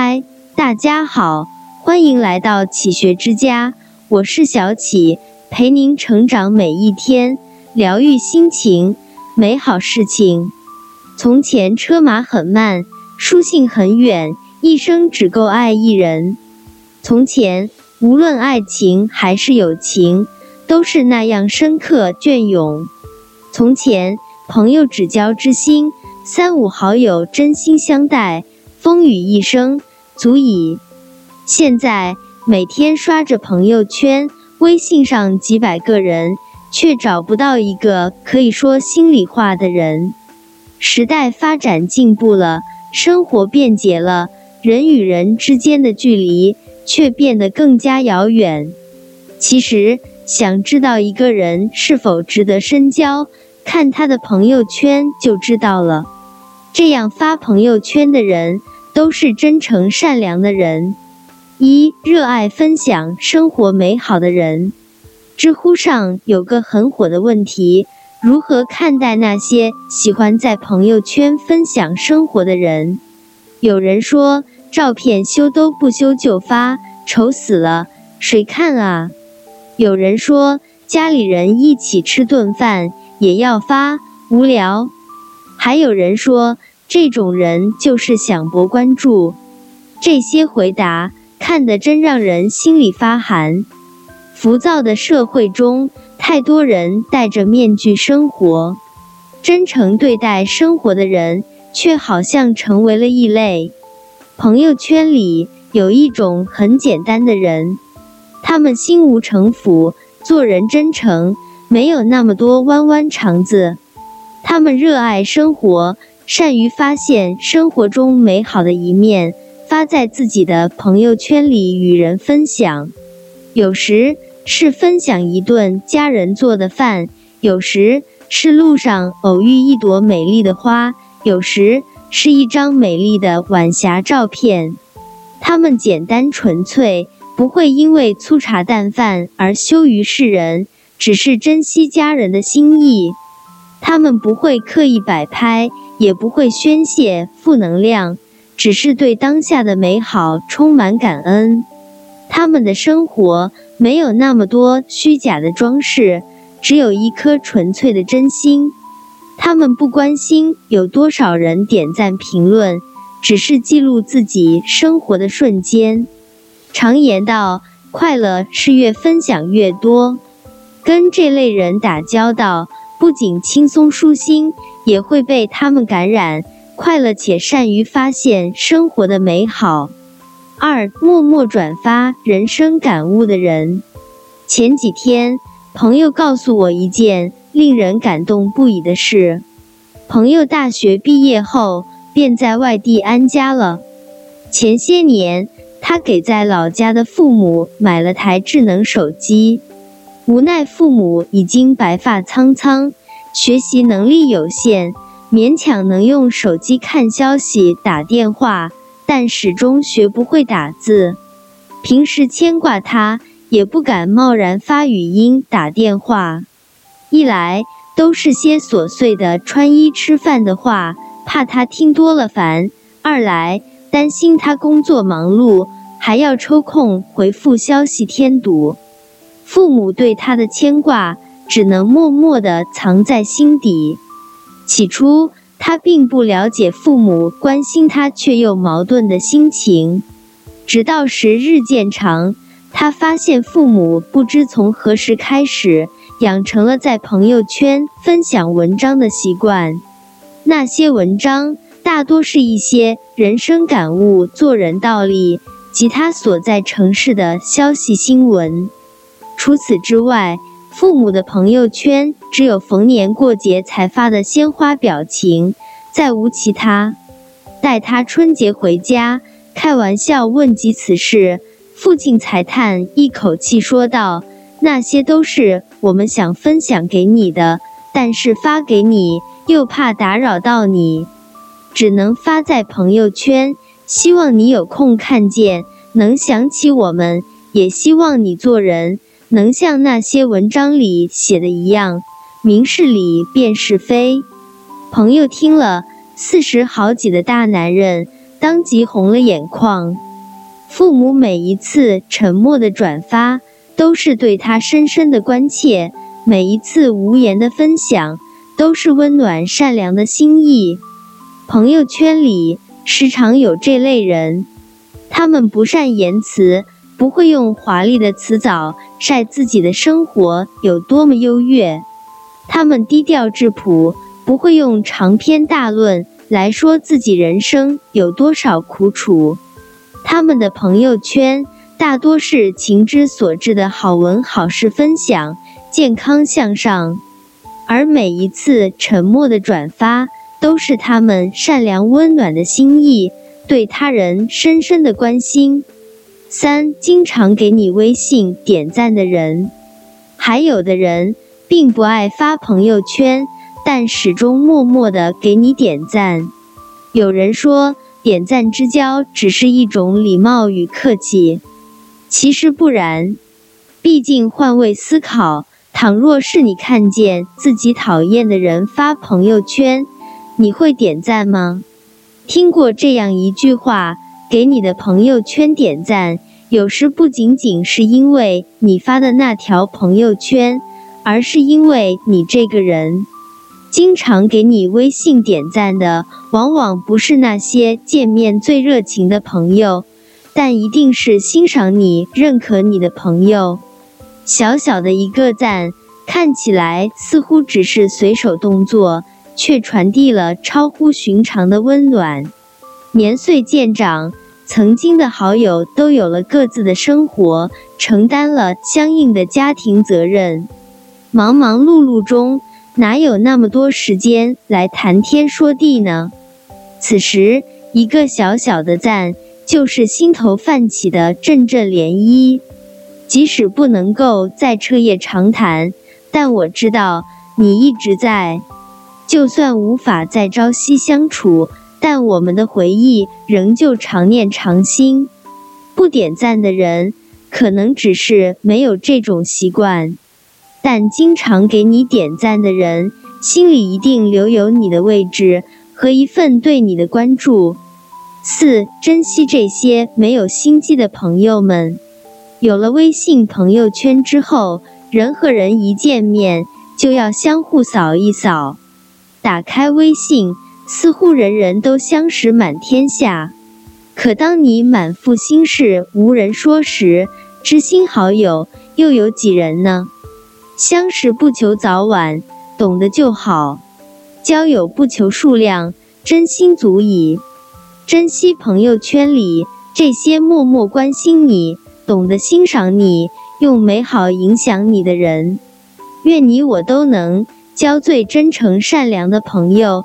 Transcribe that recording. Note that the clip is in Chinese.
嗨，大家好，欢迎来到启学之家，我是小启，陪您成长每一天，疗愈心情，美好事情。从前车马很慢，书信很远，一生只够爱一人。从前无论爱情还是友情，都是那样深刻隽永。从前朋友只交知心，三五好友真心相待。风雨一生足矣。现在每天刷着朋友圈，微信上几百个人，却找不到一个可以说心里话的人。时代发展进步了，生活便捷了，人与人之间的距离却变得更加遥远。其实，想知道一个人是否值得深交，看他的朋友圈就知道了。这样发朋友圈的人。都是真诚善良的人，一热爱分享生活美好的人。知乎上有个很火的问题：如何看待那些喜欢在朋友圈分享生活的人？有人说，照片修都不修就发，丑死了，谁看啊？有人说，家里人一起吃顿饭也要发，无聊。还有人说。这种人就是想博关注，这些回答看得真让人心里发寒。浮躁的社会中，太多人戴着面具生活，真诚对待生活的人却好像成为了异类。朋友圈里有一种很简单的人，他们心无城府，做人真诚，没有那么多弯弯肠子。他们热爱生活。善于发现生活中美好的一面，发在自己的朋友圈里与人分享。有时是分享一顿家人做的饭，有时是路上偶遇一朵美丽的花，有时是一张美丽的晚霞照片。他们简单纯粹，不会因为粗茶淡饭而羞于示人，只是珍惜家人的心意。他们不会刻意摆拍。也不会宣泄负能量，只是对当下的美好充满感恩。他们的生活没有那么多虚假的装饰，只有一颗纯粹的真心。他们不关心有多少人点赞评论，只是记录自己生活的瞬间。常言道，快乐是越分享越多。跟这类人打交道，不仅轻松舒心。也会被他们感染，快乐且善于发现生活的美好。二、默默转发人生感悟的人。前几天，朋友告诉我一件令人感动不已的事：朋友大学毕业后便在外地安家了。前些年，他给在老家的父母买了台智能手机，无奈父母已经白发苍苍。学习能力有限，勉强能用手机看消息、打电话，但始终学不会打字。平时牵挂他，也不敢贸然发语音打电话。一来都是些琐碎的穿衣吃饭的话，怕他听多了烦；二来担心他工作忙碌，还要抽空回复消息添堵。父母对他的牵挂。只能默默地藏在心底。起初，他并不了解父母关心他却又矛盾的心情。直到时日渐长，他发现父母不知从何时开始养成了在朋友圈分享文章的习惯。那些文章大多是一些人生感悟、做人道理及他所在城市的消息新闻。除此之外，父母的朋友圈只有逢年过节才发的鲜花表情，再无其他。待他春节回家，开玩笑问及此事，父亲才叹一口气说道：“那些都是我们想分享给你的，但是发给你又怕打扰到你，只能发在朋友圈，希望你有空看见，能想起我们，也希望你做人。”能像那些文章里写的一样，明事理辨是非。朋友听了，四十好几的大男人，当即红了眼眶。父母每一次沉默的转发，都是对他深深的关切；每一次无言的分享，都是温暖善良的心意。朋友圈里时常有这类人，他们不善言辞，不会用华丽的词藻晒自己的生活有多么优越；他们低调质朴，不会用长篇大论来说自己人生有多少苦楚。他们的朋友圈大多是情之所至的好文好事分享，健康向上，而每一次沉默的转发，都是他们善良温暖的心意，对他人深深的关心。三，经常给你微信点赞的人，还有的人并不爱发朋友圈，但始终默默的给你点赞。有人说。点赞之交只是一种礼貌与客气，其实不然。毕竟换位思考，倘若是你看见自己讨厌的人发朋友圈，你会点赞吗？听过这样一句话：给你的朋友圈点赞，有时不仅仅是因为你发的那条朋友圈，而是因为你这个人。经常给你微信点赞的，往往不是那些见面最热情的朋友，但一定是欣赏你、认可你的朋友。小小的一个赞，看起来似乎只是随手动作，却传递了超乎寻常的温暖。年岁渐长，曾经的好友都有了各自的生活，承担了相应的家庭责任，忙忙碌碌中。哪有那么多时间来谈天说地呢？此时，一个小小的赞，就是心头泛起的阵阵涟漪。即使不能够再彻夜长谈，但我知道你一直在。就算无法再朝夕相处，但我们的回忆仍旧常念常新。不点赞的人，可能只是没有这种习惯。但经常给你点赞的人，心里一定留有你的位置和一份对你的关注。四，珍惜这些没有心机的朋友们。有了微信朋友圈之后，人和人一见面就要相互扫一扫。打开微信，似乎人人都相识满天下。可当你满腹心事无人说时，知心好友又有几人呢？相识不求早晚，懂得就好；交友不求数量，真心足矣。珍惜朋友圈里这些默默关心你、懂得欣赏你、用美好影响你的人。愿你我都能交最真诚善良的朋友，